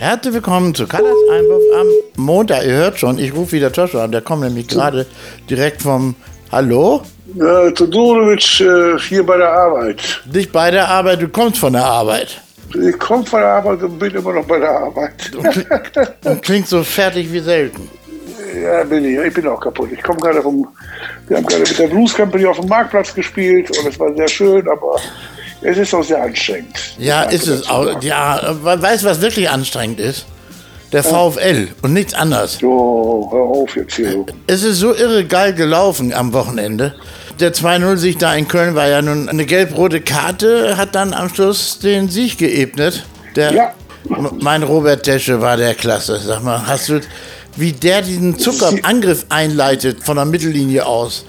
Herzlich willkommen zu Kallas Einwurf am Montag. Ihr hört schon, ich rufe wieder Joshua an. Der kommt nämlich gerade direkt vom Hallo? Äh, Todorovic äh, hier bei der Arbeit. Nicht bei der Arbeit, du kommst von der Arbeit. Ich komme von der Arbeit und bin immer noch bei der Arbeit. Und, kling, und klingt so fertig wie selten. Ja, bin ich. Ich bin auch kaputt. Ich komme gerade vom. Wir haben gerade mit der Blues Company auf dem Marktplatz gespielt und es war sehr schön, aber es ist auch sehr anstrengend. Ja, ist es auch. Ja, weißt du, was wirklich anstrengend ist? Der VfL und nichts anderes. So, hör auf jetzt hier. Es ist so irre geil gelaufen am Wochenende. Der 2-0-Sieg da in Köln war ja nun eine gelb-rote Karte, hat dann am Schluss den Sieg geebnet. Der, Ja. Mein Robert Tesche war der Klasse. Sag mal, hast du, wie der diesen Zuckerangriff einleitet von der Mittellinie aus?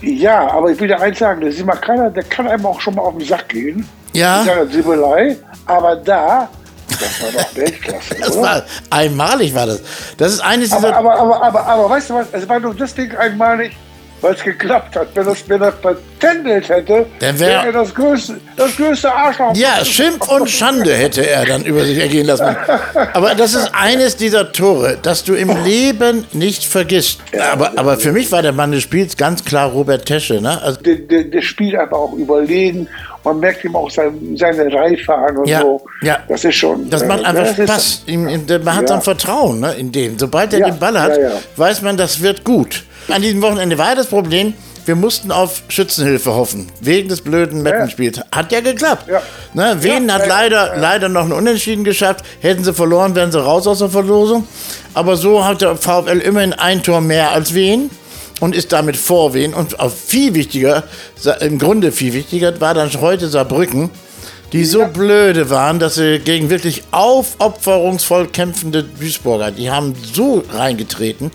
Ja, aber ich will dir eins sagen, das ist immer keiner, der kann einem auch schon mal auf den Sack gehen. Ja. Siebelei, aber da, das war doch Weltklasse, Das oder? war einmalig war das. Das ist eines Aber, dieser. aber, aber, aber, aber weißt du was, es war nur deswegen einmalig, weil es geklappt hat. Wenn das, wenn das vertändelt hätte, Dann wär- wäre er das größte, das größte Arschloch. Ja, Schimpf und Schande hätte er dann über sich ergehen lassen. Aber das ist eines dieser Tore, das du im Leben nicht vergisst. Aber, aber für mich war der Mann des Spiels ganz klar Robert Tesche. Ne? Also, Der, der, der spielt einfach auch überlegen. Man merkt ihm auch sein, seine Reife an und Ja, so. ja. Das ist schon. das macht äh, einfach das ist- Spaß. Der- man hat Ja. dann Vertrauen ne, in den. Sobald er Ja, den Ball hat, weiß man, das wird gut. An diesem Wochenende war das Problem, wir mussten auf Schützenhilfe hoffen. Wegen des blöden Mappenspiels. Hat ja geklappt. Ja. Ne, Wien Ja, hat ja, leider, leider noch einen Unentschieden geschafft. Hätten sie verloren, wären sie raus aus der Verlosung. Aber so hat der VfL immerhin ein Tor mehr als Wien und ist damit vor Wien. Und auch viel wichtiger, im Grunde viel wichtiger, war dann heute Saarbrücken, die so blöde waren, dass sie gegen wirklich aufopferungsvoll kämpfende Duisburger, die haben so reingetreten.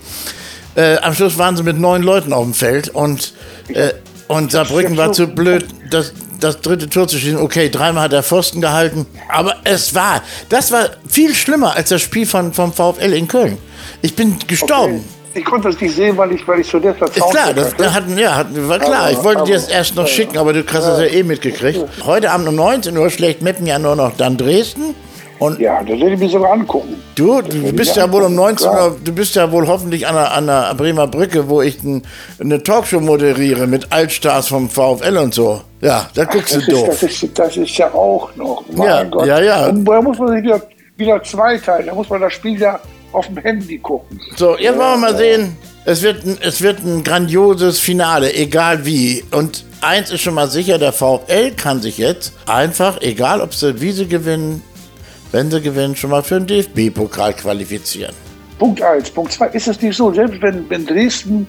Äh, am Schluss waren sie mit neun Leuten auf dem Feld und, äh, und Saarbrücken war zu blöd, das, das dritte Tor zu schießen. Okay, dreimal hat der Pfosten gehalten, aber es war, das war viel schlimmer als das Spiel von, vom VfL in Köln. Ich bin gestorben. Ich konnte das nicht sehen, weil ich, weil ich zu der Ist klar, das, hatten, ja, hatten, war klar. Ich wollte dir das erst noch schicken, aber du hast das ja eh mitgekriegt. Heute Abend um 19 Uhr schlägt Meppen ja nur noch dann Dresden. Und Ja, das werde ich mir sogar angucken. du, du bist ja wohl um 19 Uhr, du bist ja wohl hoffentlich an der, an der Bremer Brücke, wo ich ein, eine Talkshow moderiere mit Altstars vom VfL und so. Ja, da guckst du Das ist, doof. das, ist, das ist ja auch noch. Mein Ja, Gott. ja, ja. Und da muss man sich wieder, wieder zweiteilen. Da muss man das Spiel ja auf dem Handy gucken. So, jetzt wollen wir mal sehen. Es wird, ein, es wird ein grandioses Finale, egal wie. Und eins ist schon mal sicher, der VfL kann sich jetzt einfach, egal ob sie Wiese gewinnen, wenn sie gewinnen, schon mal für den DFB-Pokal qualifizieren. Punkt eins. Punkt zwei ist es nicht so, selbst wenn, wenn Dresden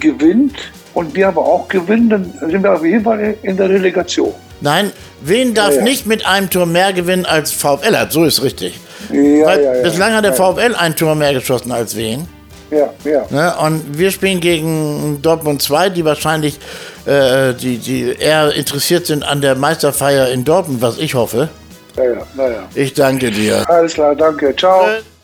gewinnt und wir aber auch gewinnen, dann sind wir auf jeden Fall in der Relegation. Nein, wen darf Ja, ja. nicht mit einem Tor mehr gewinnen als VfL hat? So ist richtig. Ja, Weil ja, ja. bislang hat der VfL ein Tor mehr geschossen als wen. Ja, ja. Ne? Und wir spielen gegen Dortmund 2, die wahrscheinlich äh, die, die eher interessiert sind an der Meisterfeier in Dortmund, was ich hoffe. Ja, ja, ja, ja. Ich danke dir. Alles klar, danke. Ciao. Tschüss.